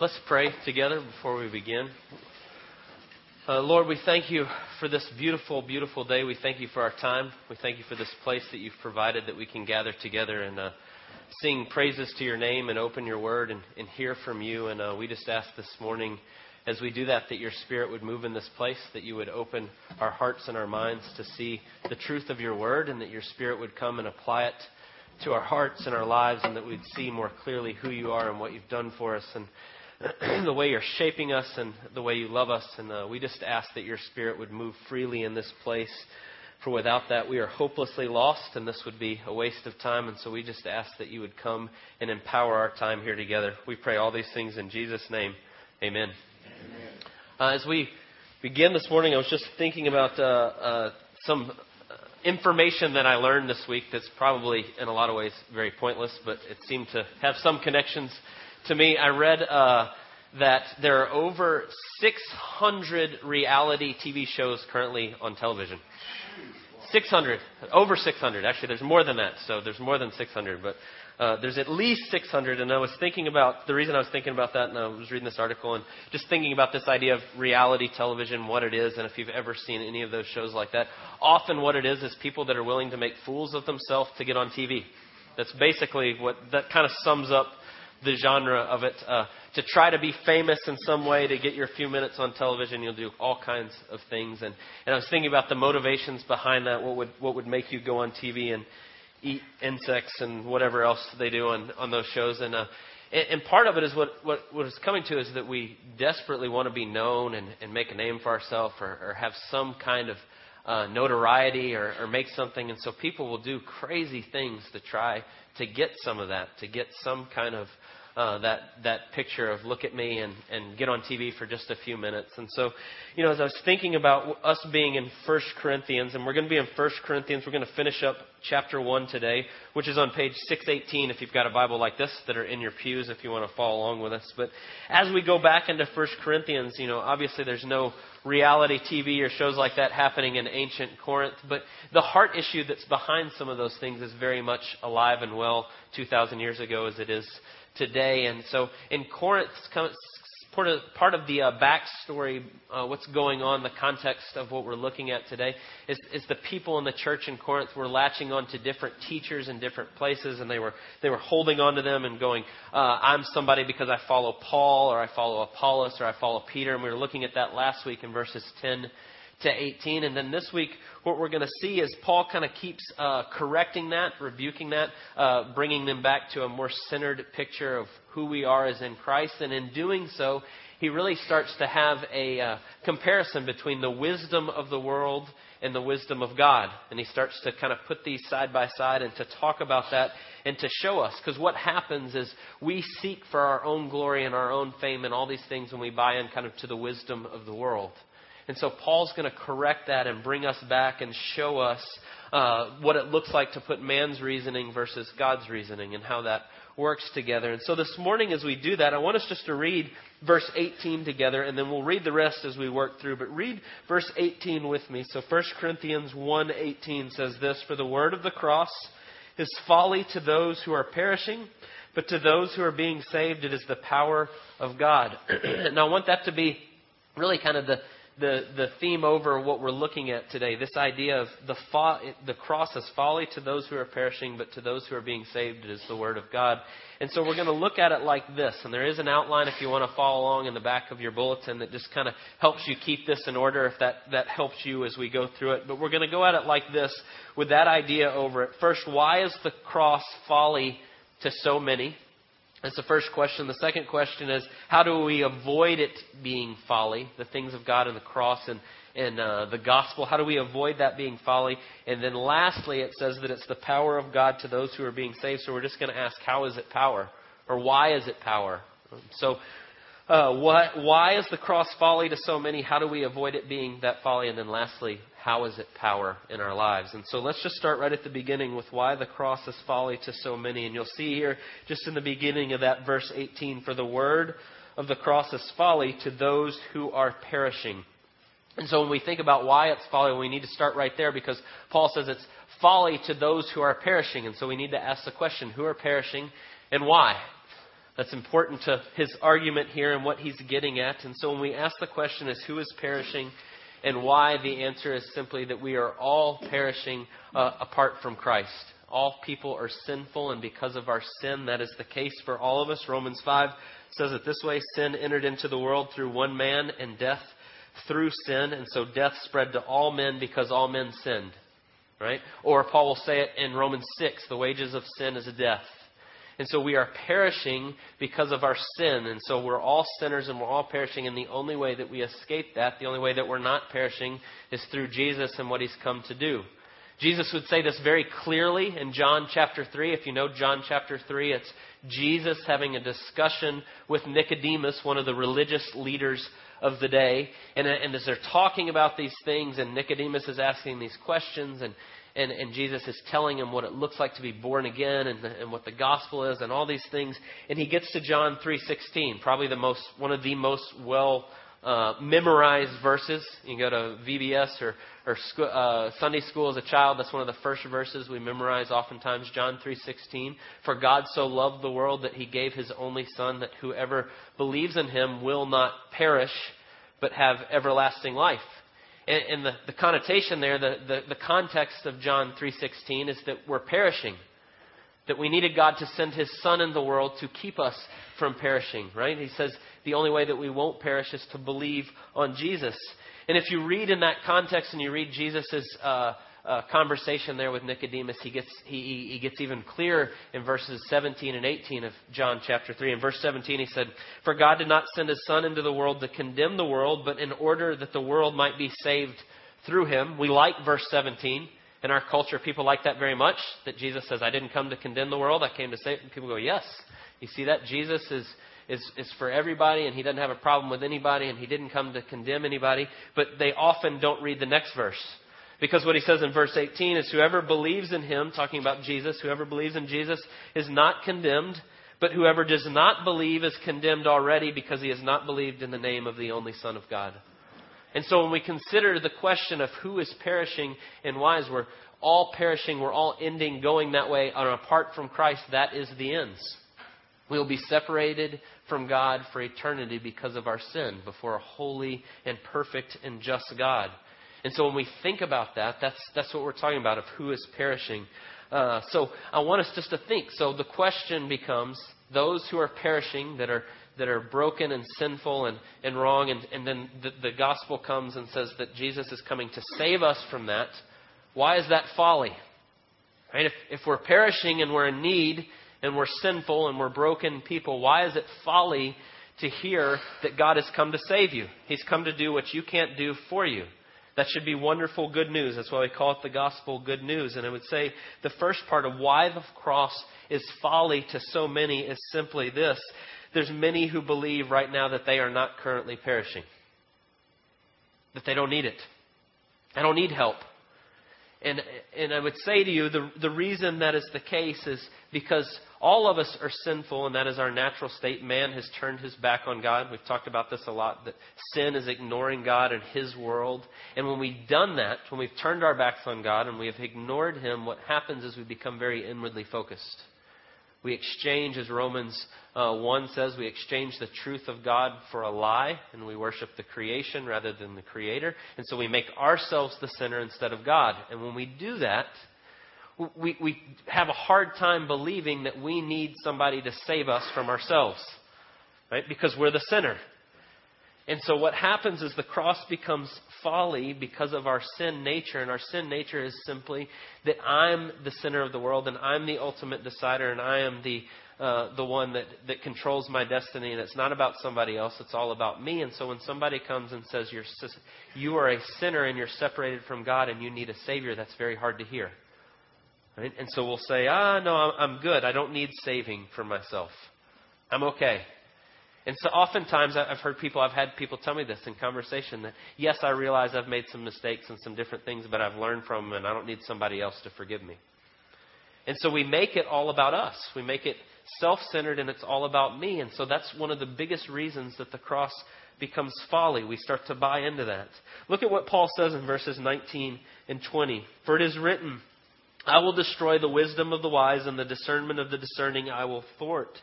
Let's pray together before we begin. Uh, Lord, we thank you for this beautiful, beautiful day. We thank you for our time. We thank you for this place that you've provided that we can gather together and uh, sing praises to your name and open your word and, and hear from you. And uh, we just ask this morning, as we do that, that your spirit would move in this place, that you would open our hearts and our minds to see the truth of your word, and that your spirit would come and apply it to our hearts and our lives, and that we'd see more clearly who you are and what you've done for us. And the way you're shaping us and the way you love us. And uh, we just ask that your Spirit would move freely in this place. For without that, we are hopelessly lost, and this would be a waste of time. And so we just ask that you would come and empower our time here together. We pray all these things in Jesus' name. Amen. Amen. Uh, as we begin this morning, I was just thinking about uh, uh some information that I learned this week that's probably, in a lot of ways, very pointless, but it seemed to have some connections to me. I read uh, that there are over 600 reality TV shows currently on television. 600, over 600. Actually, there's more than that. So there's more than 600, but uh, there's at least 600. And I was thinking about the reason I was thinking about that, and I was reading this article and just thinking about this idea of reality television, what it is, and if you've ever seen any of those shows like that. Often, what it is is people that are willing to make fools of themselves to get on TV. That's basically what that kind of sums up the genre of it. Uh, to try to be famous in some way, to get your few minutes on television, you'll do all kinds of things. And, and I was thinking about the motivations behind that. What would what would make you go on TV and eat insects and whatever else they do on on those shows? And uh, and, part of it is what what what is coming to is that we desperately want to be known and, and make a name for ourselves or, or have some kind of uh, notoriety or, or make something. And so people will do crazy things to try to get some of that, to get some kind of uh, that that picture of look at me and, and get on TV for just a few minutes. And so, you know, as I was thinking about us being in First Corinthians, and we're going to be in First Corinthians, we're going to finish up chapter one today, which is on page 618 if you've got a Bible like this that are in your pews if you want to follow along with us. But as we go back into First Corinthians, you know, obviously there's no reality TV or shows like that happening in ancient Corinth, but the heart issue that's behind some of those things is very much alive and well 2,000 years ago as it is today. And so in Corinth, part of, the uh, backstory, uh, what's going on, the context of what we're looking at today, is, is the people in the church in Corinth were latching on to different teachers in different places, and they were they were holding on to them and going, uh, "I'm somebody because I follow Paul, or I follow Apollos, or I follow Peter." And we were looking at that last week in verses 10 to 18. And then this week, what we're going to see is Paul kind of keeps uh, correcting that, rebuking that, uh, bringing them back to a more centered picture of who we are as in Christ. And in doing so, he really starts to have a uh, comparison between the wisdom of the world and the wisdom of God. And he starts to kind of put these side by side and to talk about that and to show us. Because what happens is we seek for our own glory and our own fame and all these things when we buy in kind of to the wisdom of the world. And so Paul's going to correct that and bring us back and show us uh, what it looks like to put man's reasoning versus God's reasoning and how that works together. And so this morning, as we do that, I want us just to read verse 18 together, and then we'll read the rest as we work through. But read verse 18 with me. So 1 Corinthians 1:18 says this: "For the word of the cross is folly to those who are perishing." But to those who are being saved, it is the power of God. and I want that to be really kind of the, the, the theme over what we're looking at today. This idea of the, fo- the cross is folly to those who are perishing, but to those who are being saved, it is the Word of God. And so we're going to look at it like this. And there is an outline if you want to follow along in the back of your bulletin that just kind of helps you keep this in order if that, that helps you as we go through it. But we're going to go at it like this with that idea over it. First, why is the cross folly to so many? That's the first question. The second question is how do we avoid it being folly, the things of God and the cross and, and uh, the gospel? How do we avoid that being folly? And then lastly, it says that it's the power of God to those who are being saved. So we're just going to ask how is it power? Or why is it power? So uh, what, why is the cross folly to so many? How do we avoid it being that folly? And then lastly, how is it power in our lives? And so let's just start right at the beginning with why the cross is folly to so many. And you'll see here, just in the beginning of that verse 18, for the word of the cross is folly to those who are perishing. And so when we think about why it's folly, we need to start right there because Paul says it's folly to those who are perishing. And so we need to ask the question who are perishing and why? That's important to his argument here and what he's getting at. And so when we ask the question is who is perishing and why, the answer is simply that we are all perishing uh, apart from Christ. All people are sinful, and because of our sin, that is the case for all of us. Romans 5 says it this way Sin entered into the world through one man, and death through sin, and so death spread to all men because all men sinned. Right? Or Paul will say it in Romans 6 the wages of sin is death. And so we are perishing because of our sin. And so we're all sinners and we're all perishing. And the only way that we escape that, the only way that we're not perishing, is through Jesus and what he's come to do. Jesus would say this very clearly in John chapter 3. If you know John chapter 3, it's Jesus having a discussion with Nicodemus, one of the religious leaders of the day. And, and as they're talking about these things, and Nicodemus is asking these questions, and, and, and Jesus is telling him what it looks like to be born again, and, and what the gospel is, and all these things. And he gets to John 3.16, probably the most, one of the most well uh, memorized verses. You go to VBS or, or sco- uh, Sunday school as a child. That's one of the first verses we memorize oftentimes. John 3:16. For God so loved the world that He gave His only Son, that whoever believes in Him will not perish, but have everlasting life. And, the, the connotation there, the, the, the context of John 3:16 is that we're perishing that we needed God to send His Son in the world to keep us from perishing, right? He says the only way that we won't perish is to believe on Jesus. And if you read in that context and you read Jesus' uh, uh, conversation there with Nicodemus, he gets, he, he gets even clearer in verses 17 and 18 of John chapter 3. In verse 17, he said, For God did not send His Son into the world to condemn the world, but in order that the world might be saved through Him. We like verse 17 in our culture, people like that very much. That Jesus says, I didn't come to condemn the world, I came to save. And people go, Yes. You see that? Jesus is, is, is for everybody, and he doesn't have a problem with anybody, and he didn't come to condemn anybody. But they often don't read the next verse. Because what he says in verse 18 is, Whoever believes in him, talking about Jesus, whoever believes in Jesus is not condemned, but whoever does not believe is condemned already because he has not believed in the name of the only Son of God. And so when we consider the question of who is perishing and why, is we're all perishing, we're all ending going that way, and apart from Christ, that is the ends. We will be separated from God for eternity because of our sin before a holy and perfect and just God. And so when we think about that, that's, that's what we're talking about of who is perishing. Uh, so I want us just to think. So the question becomes those who are perishing that are that are broken and sinful and, and wrong, and, and then the, the gospel comes and says that Jesus is coming to save us from that. Why is that folly? Right? If, if we're perishing and we're in need and we're sinful and we're broken people, why is it folly to hear that God has come to save you? He's come to do what you can't do for you. That should be wonderful good news. That's why we call it the gospel good news. And I would say the first part of why the cross is folly to so many is simply this there's many who believe right now that they are not currently perishing, that they don't need it. I don't need help. And, and I would say to you, the, the reason that is the case is because all of us are sinful, and that is our natural state. Man has turned his back on God. We've talked about this a lot that sin is ignoring God and his world. And when we've done that, when we've turned our backs on God and we have ignored him, what happens is we become very inwardly focused. We exchange, as Romans uh, 1 says, we exchange the truth of God for a lie, and we worship the creation rather than the Creator. And so we make ourselves the sinner instead of God. And when we do that, we, we have a hard time believing that we need somebody to save us from ourselves, right? Because we're the sinner. And so what happens is the cross becomes folly because of our sin nature. And our sin nature is simply that I'm the sinner of the world and I'm the ultimate decider and I am the, uh, the one that, that controls my destiny. And it's not about somebody else, it's all about me. And so when somebody comes and says, you're, You are a sinner and you're separated from God and you need a Savior, that's very hard to hear. Right? And so we'll say, Ah, no, I'm good. I don't need saving for myself. I'm okay. And so oftentimes I've heard people, I've had people tell me this in conversation that, yes, I realize I've made some mistakes and some different things, but I've learned from them and I don't need somebody else to forgive me. And so we make it all about us. We make it self centered and it's all about me. And so that's one of the biggest reasons that the cross becomes folly. We start to buy into that. Look at what Paul says in verses 19 and 20. For it is written, I will destroy the wisdom of the wise and the discernment of the discerning I will thwart.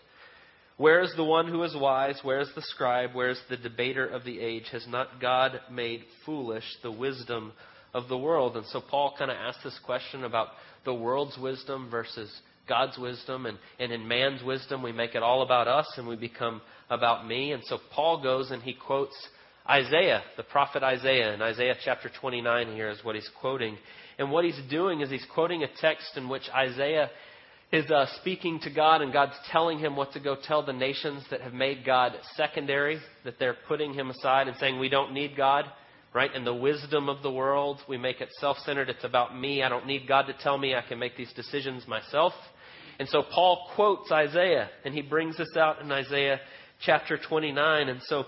Where is the one who is wise? Where is the scribe? Where is the debater of the age? Has not God made foolish the wisdom of the world? And so Paul kind of asks this question about the world's wisdom versus God's wisdom. And, and in man's wisdom, we make it all about us and we become about me. And so Paul goes and he quotes Isaiah, the prophet Isaiah. In Isaiah chapter 29 here is what he's quoting. And what he's doing is he's quoting a text in which Isaiah is uh, speaking to God, and God's telling him what to go tell the nations that have made God secondary, that they're putting him aside and saying, We don't need God, right? And the wisdom of the world, we make it self centered. It's about me. I don't need God to tell me. I can make these decisions myself. And so Paul quotes Isaiah, and he brings this out in Isaiah chapter 29. And so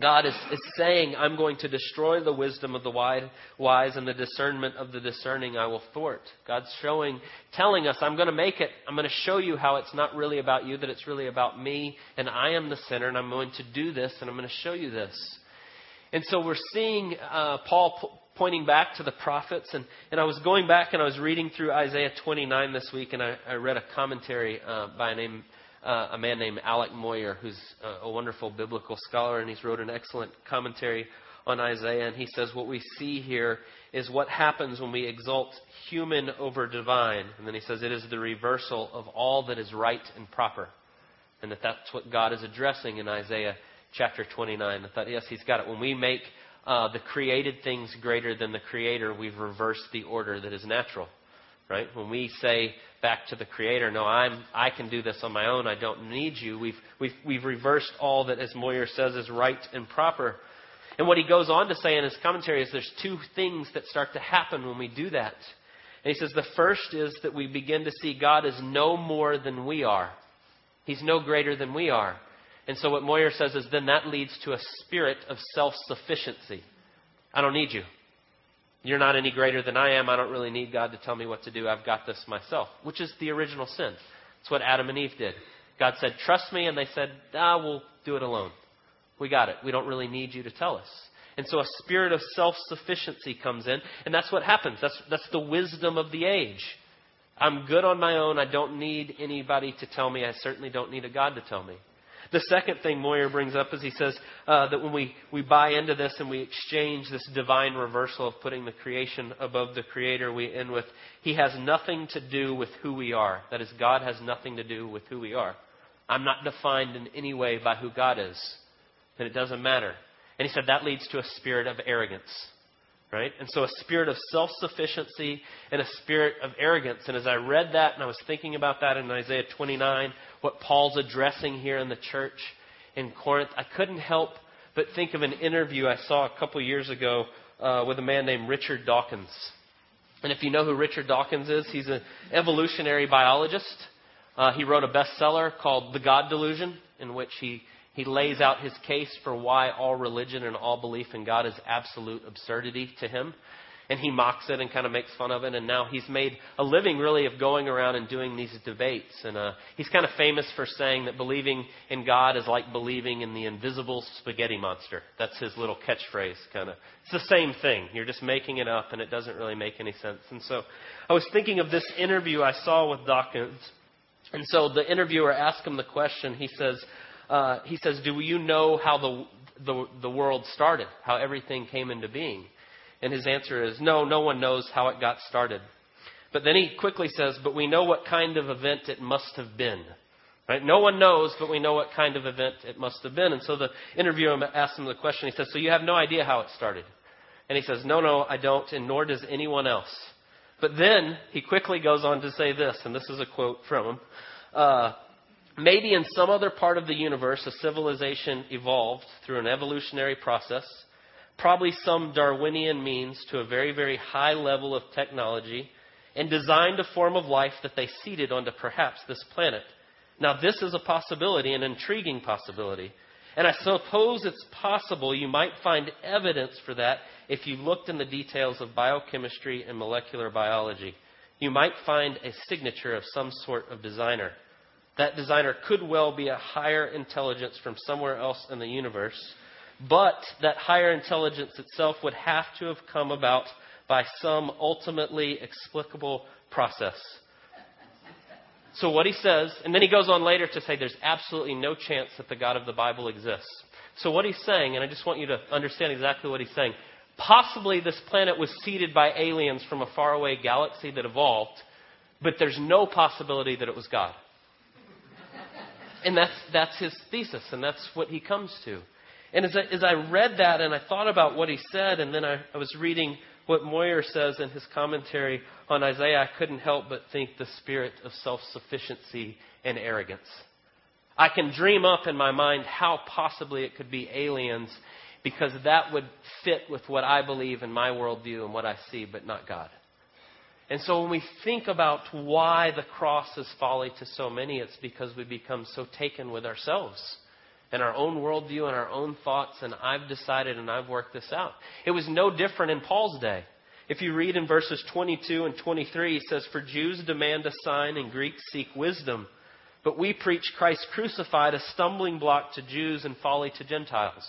God is, is saying, I'm going to destroy the wisdom of the wise and the discernment of the discerning I will thwart. God's showing, telling us, I'm going to make it, I'm going to show you how it's not really about you, that it's really about me, and I am the sinner, and I'm going to do this, and I'm going to show you this. And so we're seeing uh, Paul p- pointing back to the prophets, and, and I was going back and I was reading through Isaiah 29 this week, and I, I read a commentary uh, by a name uh, a man named Alec Motyer, who's a wonderful biblical scholar, and he's wrote an excellent commentary on Isaiah. And he says what we see here is what happens when we exalt human over divine. And then he says it is the reversal of all that is right and proper. And that that's what God is addressing in Isaiah chapter 29. I thought, yes, he's got it. When we make uh, the created things greater than the Creator, we've reversed the order that is natural right? When we say back to the Creator, no, I'm, I can do this on my own, I don't need you, we've, we've, we've reversed all that, as Motyer says, is right and proper. And what he goes on to say in his commentary is there's two things that start to happen when we do that. And he says the first is that we begin to see God as no more than we are. He's no greater than we are. And so what Motyer says is then that leads to a spirit of self sufficiency. I don't need you. You're not any greater than I am. I don't really need God to tell me what to do. I've got this myself, which is the original sin. It's what Adam and Eve did. God said, Trust me. And they said, Ah, we'll do it alone. We got it. We don't really need you to tell us. And so a spirit of self sufficiency comes in. And that's what happens. That's, that's the wisdom of the age. I'm good on my own. I don't need anybody to tell me. I certainly don't need a God to tell me. The second thing Motyer brings up is he says uh, that when we, we buy into this and we exchange this divine reversal of putting the creation above the creator, we end with, He has nothing to do with who we are. That is, God has nothing to do with who we are. I'm not defined in any way by who God is. And it doesn't matter. And he said that leads to a spirit of arrogance. Right? And so a spirit of self sufficiency and a spirit of arrogance. And as I read that and I was thinking about that in Isaiah 29, what Paul's addressing here in the church in Corinth, I couldn't help but think of an interview I saw a couple years ago uh, with a man named Richard Dawkins. And if you know who Richard Dawkins is, he's an evolutionary biologist. Uh, he wrote a bestseller called The God Delusion, in which he he lays out his case for why all religion and all belief in God is absolute absurdity to him. And he mocks it and kind of makes fun of it. And now he's made a living, really, of going around and doing these debates. And uh, he's kind of famous for saying that believing in God is like believing in the invisible spaghetti monster. That's his little catchphrase, kind of. It's the same thing. You're just making it up, and it doesn't really make any sense. And so I was thinking of this interview I saw with Dawkins. And so the interviewer asked him the question. He says, uh, he says, Do you know how the, the, the world started, how everything came into being? And his answer is, No, no one knows how it got started. But then he quickly says, But we know what kind of event it must have been. Right? No one knows, but we know what kind of event it must have been. And so the interviewer asks him the question. He says, So you have no idea how it started? And he says, No, no, I don't, and nor does anyone else. But then he quickly goes on to say this, and this is a quote from him. Uh, Maybe in some other part of the universe, a civilization evolved through an evolutionary process, probably some Darwinian means to a very, very high level of technology, and designed a form of life that they seeded onto perhaps this planet. Now, this is a possibility, an intriguing possibility. And I suppose it's possible you might find evidence for that if you looked in the details of biochemistry and molecular biology. You might find a signature of some sort of designer. That designer could well be a higher intelligence from somewhere else in the universe, but that higher intelligence itself would have to have come about by some ultimately explicable process. So what he says, and then he goes on later to say there's absolutely no chance that the God of the Bible exists. So what he's saying, and I just want you to understand exactly what he's saying. Possibly this planet was seeded by aliens from a faraway galaxy that evolved, but there's no possibility that it was God. And that's, that's his thesis, and that's what he comes to. And as I, as I read that and I thought about what he said, and then I, I was reading what Motyer says in his commentary on Isaiah, I couldn't help but think the spirit of self sufficiency and arrogance. I can dream up in my mind how possibly it could be aliens because that would fit with what I believe in my worldview and what I see, but not God. And so when we think about why the cross is folly to so many, it's because we become so taken with ourselves and our own worldview and our own thoughts, and I've decided and I've worked this out. It was no different in Paul's day. If you read in verses 22 and 23, he says, For Jews demand a sign and Greeks seek wisdom, but we preach Christ crucified, a stumbling block to Jews and folly to Gentiles.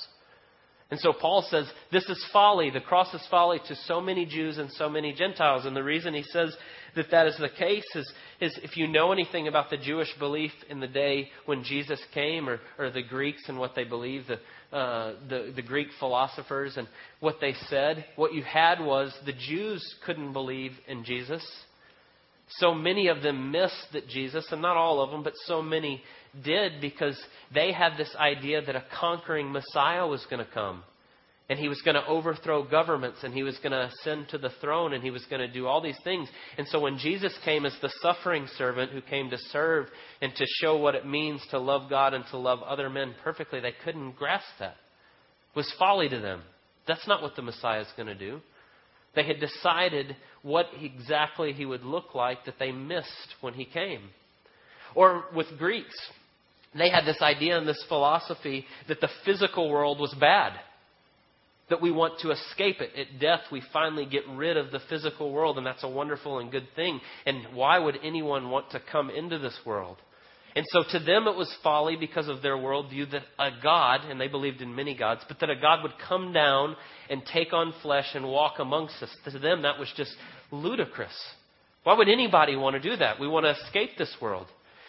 And so Paul says this is folly. The cross is folly to so many Jews and so many Gentiles. And the reason he says that that is the case is, is if you know anything about the Jewish belief in the day when Jesus came, or, or the Greeks and what they believed, the, uh, the, the Greek philosophers and what they said, what you had was the Jews couldn't believe in Jesus. So many of them missed that Jesus, and not all of them, but so many did because they had this idea that a conquering Messiah was going to come. And he was going to overthrow governments and he was going to ascend to the throne and he was going to do all these things. And so when Jesus came as the suffering servant who came to serve and to show what it means to love God and to love other men perfectly, they couldn't grasp that. It was folly to them. That's not what the Messiah is going to do. They had decided what exactly he would look like that they missed when he came. Or with Greeks, they had this idea and this philosophy that the physical world was bad. That we want to escape it. At death, we finally get rid of the physical world, and that's a wonderful and good thing. And why would anyone want to come into this world? And so to them it was folly because of their worldview that a God, and they believed in many gods, but that a God would come down and take on flesh and walk amongst us. To them that was just ludicrous. Why would anybody want to do that? We want to escape this world.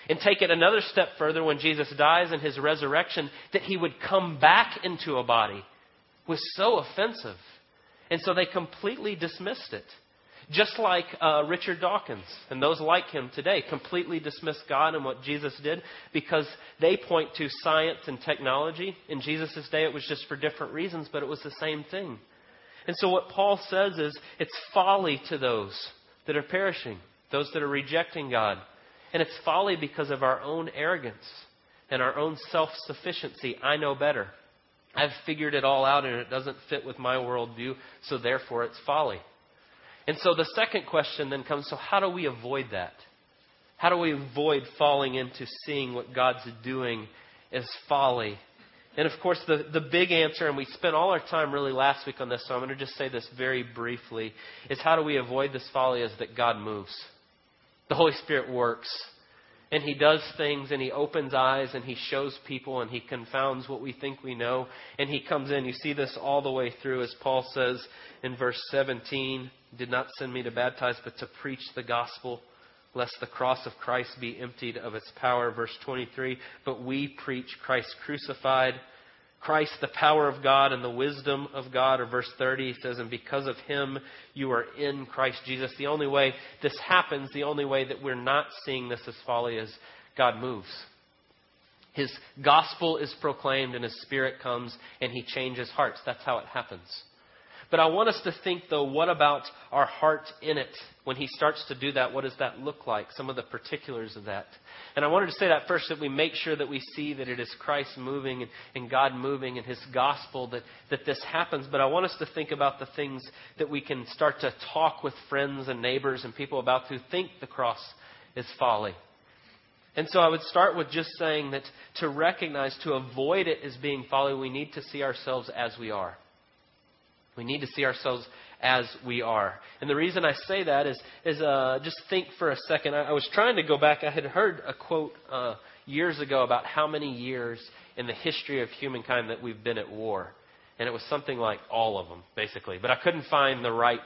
And take it another step further when Jesus dies in his resurrection, that he would come back into a body was so offensive. And so they completely dismissed it. Just like uh, Richard Dawkins and those like him today completely dismiss God and what Jesus did because they point to science and technology. In Jesus' day, it was just for different reasons, but it was the same thing. And so what Paul says is it's folly to those that are perishing, those that are rejecting God. And it's folly because of our own arrogance and our own self sufficiency. I know better. I've figured it all out and it doesn't fit with my worldview, so therefore it's folly. And so the second question then comes so, how do we avoid that? How do we avoid falling into seeing what God's doing as folly? And of course, the, the big answer, and we spent all our time really last week on this, so I'm going to just say this very briefly, is how do we avoid this folly? Is that God moves. The Holy Spirit works. And He does things and He opens eyes and He shows people and He confounds what we think we know. And He comes in. You see this all the way through, as Paul says in verse 17 Did not send me to baptize, but to preach the gospel, lest the cross of Christ be emptied of its power. Verse 23 But we preach Christ crucified Christ, the power of God and the wisdom of God. Or verse 30 he says, And because of him you are in Christ Jesus. The only way this happens, the only way that we're not seeing this as folly is God moves. His gospel is proclaimed and his spirit comes and he changes hearts. That's how it happens. But I want us to think, though, what about our heart in it? When he starts to do that, what does that look like? Some of the particulars of that. And I wanted to say that first, that we make sure that we see that it is Christ moving and, and God moving and his gospel that, that this happens. But I want us to think about the things that we can start to talk with friends and neighbors and people about who think the cross is folly. And so I would start with just saying that to recognize, to avoid it as being folly, we need to see ourselves as we are. We need to see ourselves as we are. And the reason I say that is, is uh, just think for a second. I, I, was trying to go back. I had heard a quote uh, years ago about how many years in the history of humankind that we've been at war. And it was something like all of them, basically. But I couldn't find the right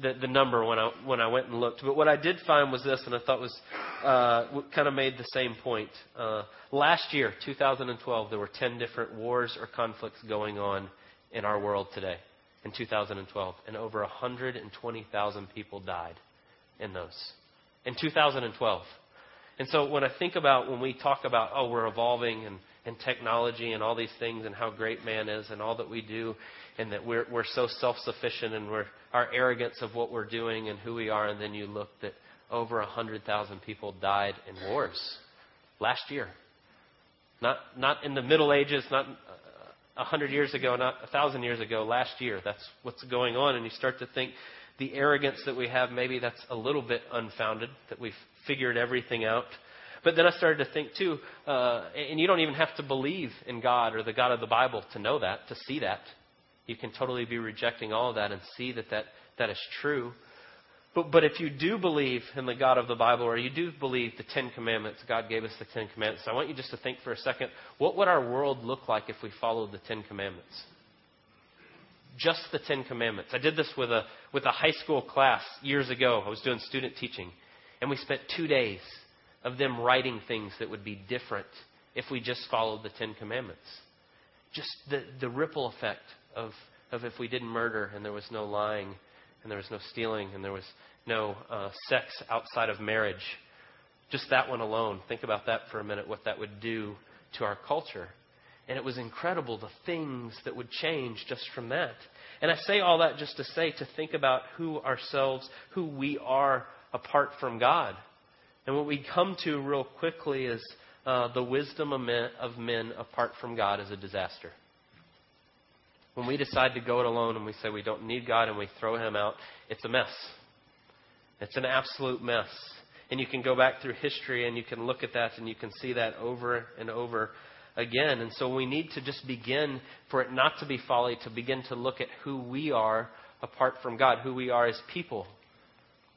the, the number when I, when I went and looked. But what I did find was this, and I thought was uh, kind of made the same point. Uh, last year, 2012, there were 10 different wars or conflicts going on in our world today in 2012, and over 120,000 people died in those in 2012. And so when I think about when we talk about, oh, we're evolving and, and technology and all these things and how great man is and all that we do and that we're, we're so self sufficient and we're, our arrogance of what we're doing and who we are, and then you look that over 100,000 people died in wars last year. Not, not in the Middle Ages, not a hundred years ago, not a thousand years ago, last year. That's what's going on. And you start to think the arrogance that we have, maybe that's a little bit unfounded, that we've figured everything out. But then I started to think too, uh, and you don't even have to believe in God or the God of the Bible to know that, to see that. You can totally be rejecting all of that and see that that, that is true. But, but if you do believe in the God of the Bible, or you do believe the Ten Commandments, God gave us the Ten Commandments, I want you just to think for a second what would our world look like if we followed the Ten Commandments? Just the Ten Commandments. I did this with a, with a high school class years ago. I was doing student teaching. And we spent two days of them writing things that would be different if we just followed the Ten Commandments. Just the, the ripple effect of, of if we didn't murder and there was no lying and there was no stealing and there was no uh, sex outside of marriage. Just that one alone. Think about that for a minute, what that would do to our culture. And it was incredible the things that would change just from that. And I say all that just to say, to think about who ourselves, who we are apart from God. And what we come to real quickly is uh, the wisdom of men, of men apart from God is a disaster. When we decide to go it alone and we say we don't need God and we throw Him out, it's a mess. It's an absolute mess. And you can go back through history and you can look at that and you can see that over and over again. And so we need to just begin, for it not to be folly, to begin to look at who we are apart from God, who we are as people.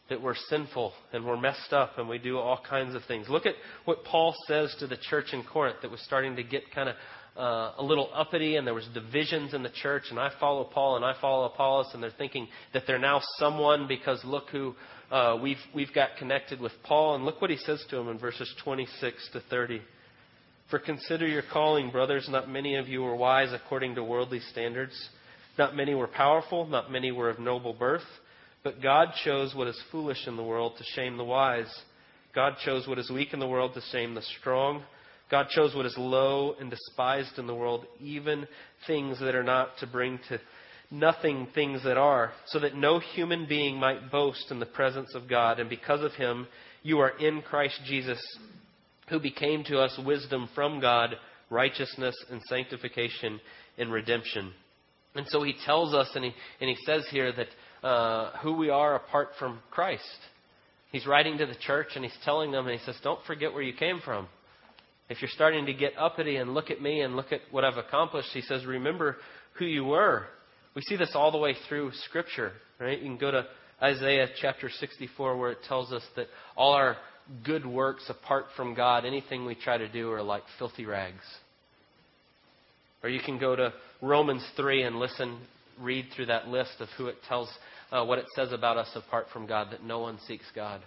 That we're sinful and we're messed up and we do all kinds of things. Look at what Paul says to the church in Corinth that was starting to get kind of uh, a little uppity and there was divisions in the church and I follow Paul and I follow Apollos and they're thinking that they're now someone because look who uh, we've, we've got connected with Paul. And look what he says to them in verses 26 to 30. For consider your calling, brothers. Not many of you were wise according to worldly standards. Not many were powerful. Not many were of noble birth. But God chose what is foolish in the world to shame the wise. God chose what is weak in the world to shame the strong. God chose what is low and despised in the world, even things that are not, to bring to nothing things that are, so that no human being might boast in the presence of God. And because of him, you are in Christ Jesus, who became to us wisdom from God, righteousness and sanctification and redemption. And so he tells us, and he, and he says here that uh, who we are apart from Christ. He's writing to the church and he's telling them, and he says, Don't forget where you came from. If you're starting to get uppity and look at me and look at what I've accomplished, he says, remember who you were. We see this all the way through Scripture, right? You can go to Isaiah chapter 64 where it tells us that all our good works apart from God, anything we try to do are like filthy rags. Or you can go to Romans 3 and listen, read through that list of who it tells, uh, what it says about us apart from God, that no one seeks God.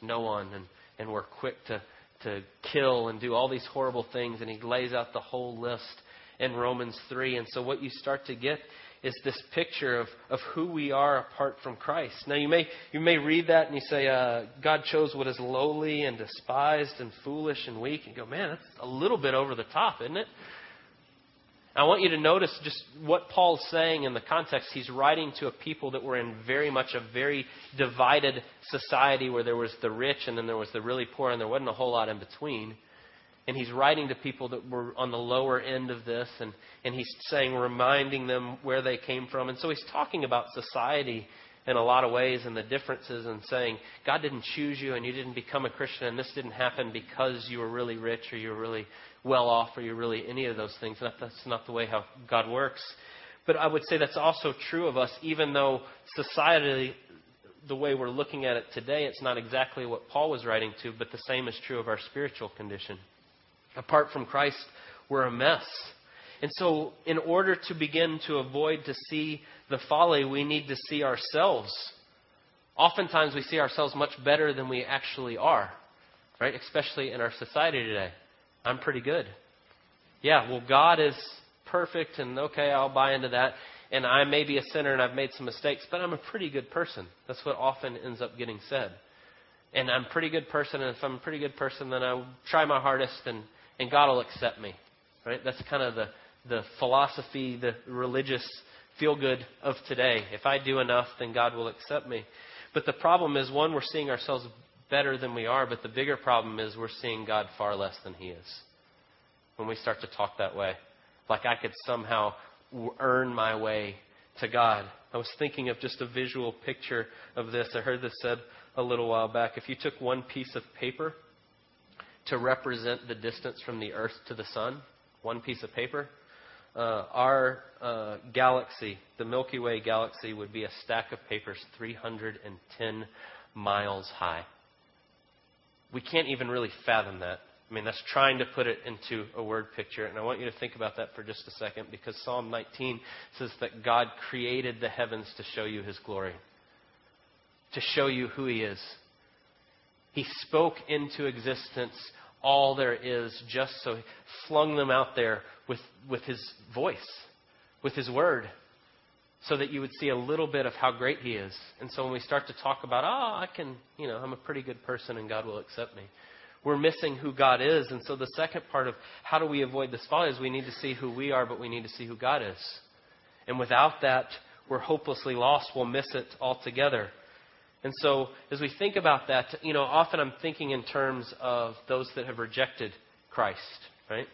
No one. And, and we're quick to to kill and do all these horrible things. And he lays out the whole list in Romans 3. And so what you start to get is this picture of, of who we are apart from Christ. Now, you may, you may read that and you say, uh, God chose what is lowly and despised and foolish and weak, and go, man, that's a little bit over the top, isn't it? I want you to notice just what Paul's saying in the context. He's writing to a people that were in very much a very divided society where there was the rich and then there was the really poor and there wasn't a whole lot in between. And he's writing to people that were on the lower end of this and, and he's saying, reminding them where they came from. And so he's talking about society in a lot of ways and the differences and saying, God didn't choose you and you didn't become a Christian and this didn't happen because you were really rich or you were really well off or you're really any of those things. That's not the way how God works. But I would say that's also true of us, even though society, the way we're looking at it today, it's not exactly what Paul was writing to, but the same is true of our spiritual condition. Apart from Christ, we're a mess. And so, in order to begin to avoid to see the folly, we need to see ourselves Oftentimes we see ourselves much better than we actually are, right? Especially in our society today. I'm pretty good. Yeah, well, God is perfect, and okay, I'll buy into that. And I may be a sinner and I've made some mistakes, but I'm a pretty good person. That's what often ends up getting said. And I'm a pretty good person, and if I'm a pretty good person, then I'll try my hardest, and, and God will accept me. Right? That's kind of the, the philosophy, the religious feel good of today. If I do enough, then God will accept me. But the problem is, one, we're seeing ourselves better than we are, but the bigger problem is we're seeing God far less than He is. When we start to talk that way, like I could somehow earn my way to God. I was thinking of just a visual picture of this. I heard this said a little while back. If you took one piece of paper to represent the distance from the Earth to the Sun, one piece of paper, uh, our uh, galaxy, the Milky Way galaxy, would be a stack of papers 310 miles high. We can't even really fathom that. I mean, that's trying to put it into a word picture. And I want you to think about that for just a second because Psalm 19 says that God created the heavens to show you his glory, to show you who he is. He spoke into existence all there is just so he flung them out there with, with his voice, with his word, so that you would see a little bit of how great he is. And so when we start to talk about, oh, I can, you know, I'm a pretty good person and God will accept me, we're missing who God is. And so the second part of how do we avoid this folly is we need to see who we are, but we need to see who God is. And without that, we're hopelessly lost. We'll miss it altogether. And so, as we think about that, you know, often I'm thinking in terms of those that have rejected Christ, right?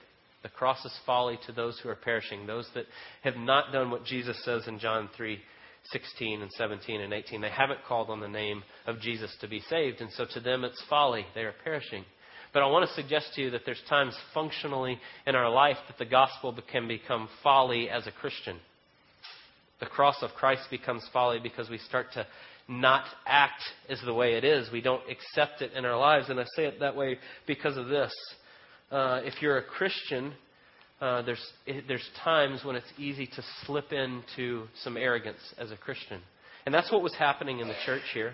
The cross is folly to those who are perishing, those that have not done what Jesus says in John 3 16 and 17 and 18. They haven't called on the name of Jesus to be saved, and so to them it's folly. They are perishing. But I want to suggest to you that there's times functionally in our life that the gospel can become folly as a Christian. The cross of Christ becomes folly because we start to not act as the way it is. We don't accept it in our lives. And I say it that way because of this. Uh, if you're a Christian, uh, there's, there's times when it's easy to slip into some arrogance as a Christian. And that's what was happening in the church here.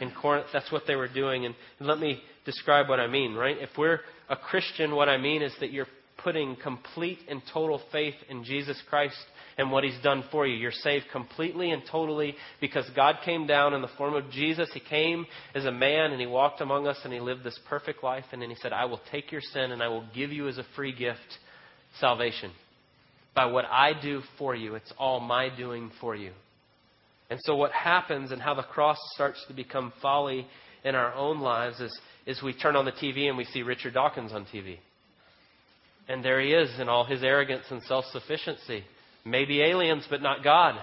In Corinth, that's what they were doing. And let me describe what I mean, right? If we're a Christian, what I mean is that you're putting complete and total faith in Jesus Christ and what He's done for you. You're saved completely and totally because God came down in the form of Jesus. He came as a man and He walked among us and He lived this perfect life. And then He said, I will take your sin and I will give you as a free gift salvation. By what I do for you, it's all my doing for you. And so, what happens and how the cross starts to become folly in our own lives is, is we turn on the TV and we see Richard Dawkins on TV. And there he is in all his arrogance and self sufficiency. Maybe aliens, but not God.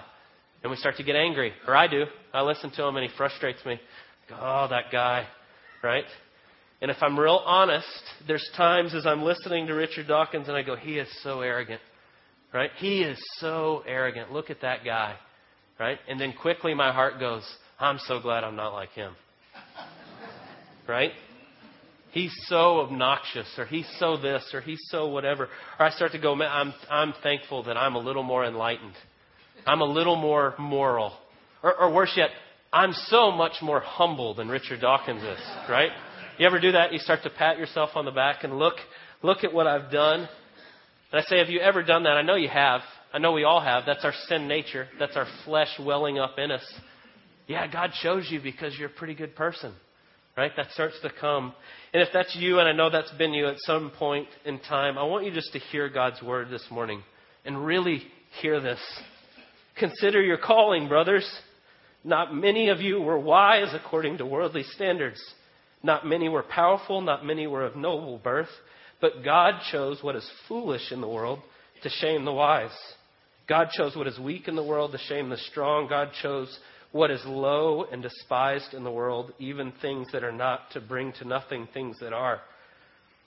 And we start to get angry. Or I do. I listen to him and he frustrates me. Oh, that guy. Right? And if I'm real honest, there's times as I'm listening to Richard Dawkins and I go, he is so arrogant. Right? He is so arrogant. Look at that guy. Right? And then quickly my heart goes, I'm so glad I'm not like him. Right? He's so obnoxious, or he's so this, or he's so whatever. Or I start to go, man, I'm, I'm thankful that I'm a little more enlightened. I'm a little more moral. Or, or worse yet, I'm so much more humble than Richard Dawkins is, right? You ever do that? You start to pat yourself on the back and look, look at what I've done. And I say, have you ever done that? I know you have. I know we all have. That's our sin nature. That's our flesh welling up in us. Yeah, God chose you because you're a pretty good person. Right? That starts to come. And if that's you, and I know that's been you at some point in time, I want you just to hear God's word this morning and really hear this. Consider your calling, brothers. Not many of you were wise according to worldly standards. Not many were powerful, not many were of noble birth. But God chose what is foolish in the world to shame the wise. God chose what is weak in the world to shame the strong. God chose what is low and despised in the world, even things that are not, to bring to nothing things that are,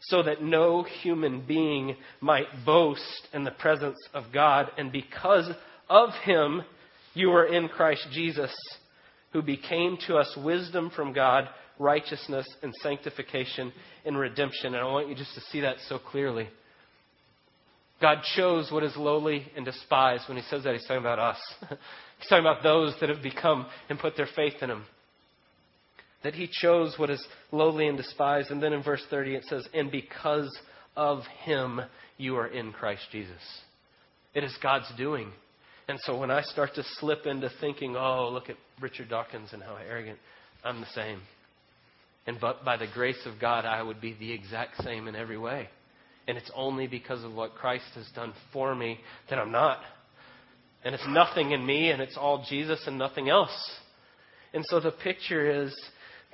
so that no human being might boast in the presence of God. And because of him, you are in Christ Jesus, who became to us wisdom from God, righteousness and sanctification and redemption. And I want you just to see that so clearly. God chose what is lowly and despised. When he says that, he's talking about us. he's talking about those that have become and put their faith in him. that he chose what is lowly and despised. And then in verse 30 it says, And because of him you are in Christ Jesus. It is God's doing. And so when I start to slip into thinking, oh, look at Richard Dawkins and how arrogant, I'm the same. And but by the grace of God, I would be the exact same in every way. And it's only because of what Christ has done for me that I'm not. And it's nothing in me, and it's all Jesus and nothing else. And so the picture is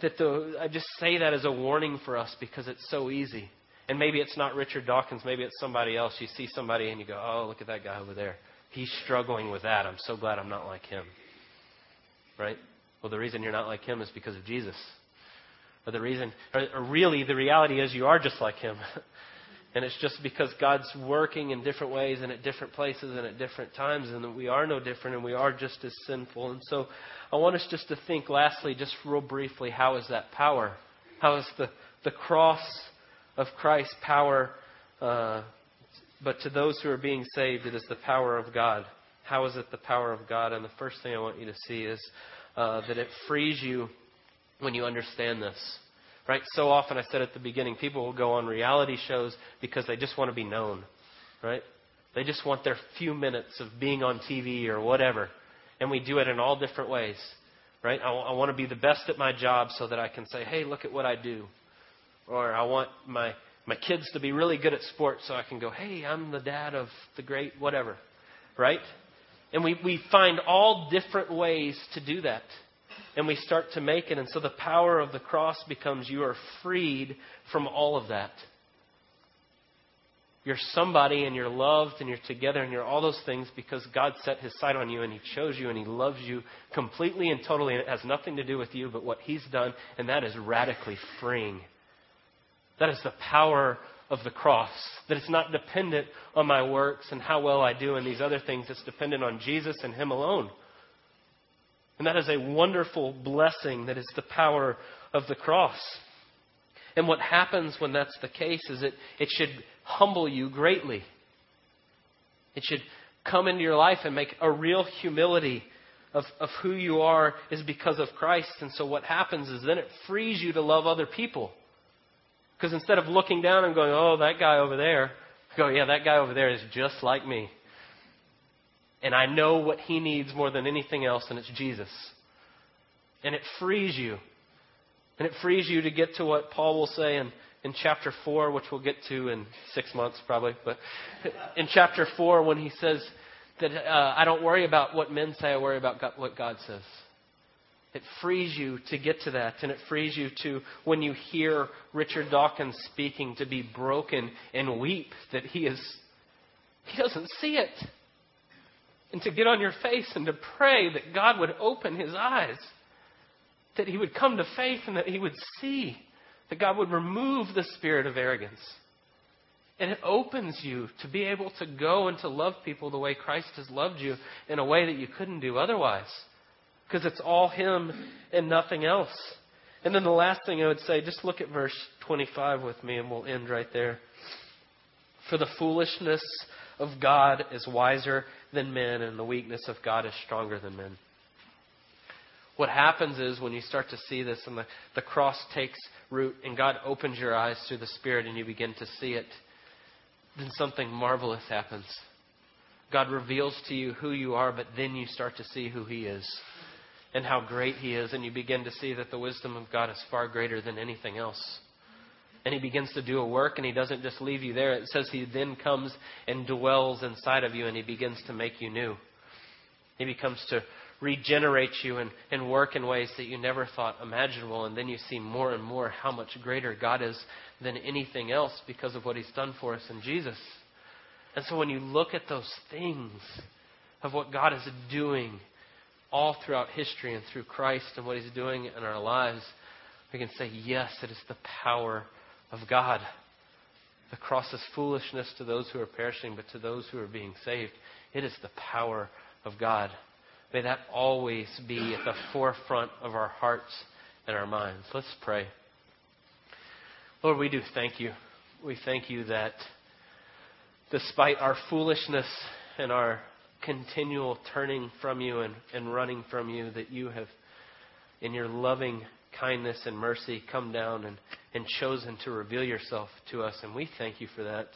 that the, I just say that as a warning for us because it's so easy. And maybe it's not Richard Dawkins, maybe it's somebody else. You see somebody and you go, oh, look at that guy over there. He's struggling with that. I'm so glad I'm not like him. Right? Well, the reason you're not like him is because of Jesus. Or the reason, or, or really, the reality is you are just like him. and it's just because God's working in different ways and at different places and at different times, and that we are no different and we are just as sinful. And so I want us just to think, lastly, just real briefly, how is that power? How is the, the cross of Christ's power uh, but to those who are being saved, it is the power of God. How is it the power of God? And the first thing I want you to see is uh, that it frees you when you understand this. Right? So often, I said at the beginning, people will go on reality shows because they just want to be known. Right? They just want their few minutes of being on TV or whatever. And we do it in all different ways. Right? I, I want to be the best at my job so that I can say, hey, look at what I do. Or I want my my kids to be really good at sports so I can go, hey, I'm the dad of the great whatever. Right? And we, we find all different ways to do that. And we start to make it. And so the power of the cross becomes you are freed from all of that. You're somebody and you're loved and you're together and you're all those things because God set his sight on you and he chose you and he loves you completely and totally. And it has nothing to do with you but what he's done. And that is radically freeing. That is the power of the cross. That it's not dependent on my works and how well I do and these other things. It's dependent on Jesus and Him alone. And that is a wonderful blessing that is the power of the cross. And what happens when that's the case is it, it should humble you greatly. It should come into your life and make a real humility of, of who you are is because of Christ. And so what happens is then it frees you to love other people. Because instead of looking down and going, oh, that guy over there, go, yeah, that guy over there is just like me. And I know what he needs more than anything else, and it's Jesus. And it frees you. And it frees you to get to what Paul will say in, in chapter 4, which we'll get to in six months probably. But in chapter 4, when he says that uh, I don't worry about what men say, I worry about God, what God says. It frees you to get to that, and it frees you to, when you hear Richard Dawkins speaking, to be broken and weep that he is, he doesn't see it. And to get on your face and to pray that God would open his eyes, that he would come to faith and that he would see, that God would remove the spirit of arrogance. And it opens you to be able to go and to love people the way Christ has loved you in a way that you couldn't do otherwise because it's all Him and nothing else. And then the last thing I would say, just look at verse 25 with me, and we'll end right there. For the foolishness of God is wiser than men, and the weakness of God is stronger than men. What happens is when you start to see this and the, the cross takes root and God opens your eyes through the Spirit and you begin to see it, then something marvelous happens. God reveals to you who you are, but then you start to see who He is and how great He is, and you begin to see that the wisdom of God is far greater than anything else. And He begins to do a work, and He doesn't just leave you there. It says He then comes and dwells inside of you, and He begins to make you new. He becomes to regenerate you and, and work in ways that you never thought imaginable. And then you see more and more how much greater God is than anything else because of what He's done for us in Jesus. And so when you look at those things of what God is doing all throughout history and through Christ and what He's doing in our lives, we can say, yes, it is the power of God. The cross is foolishness to those who are perishing, but to those who are being saved, it is the power of God. May that always be at the forefront of our hearts and our minds. Let's pray. Lord, we do thank you. We thank you that despite our foolishness and our continual turning from you and, and running from you, that you have, in your loving kindness and mercy come down and, and chosen to reveal yourself to us. And we thank you for that.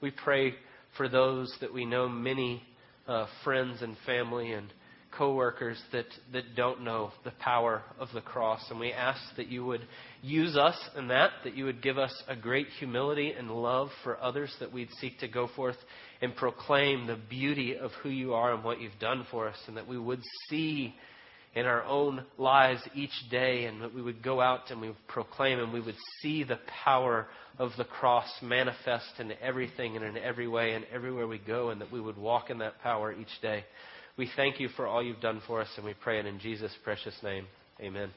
We pray for those that we know, many uh, friends and family and coworkers that, that don't know the power of the cross. And we ask that you would use us in that, that you would give us a great humility and love for others, that we'd seek to go forth and proclaim the beauty of who you are and what you've done for us, and that we would see in our own lives each day, and that we would go out and we would proclaim and we would see the power of the cross manifest in everything and in every way and everywhere we go, and that we would walk in that power each day. We thank you for all you've done for us, and we pray it in Jesus' precious name. Amen.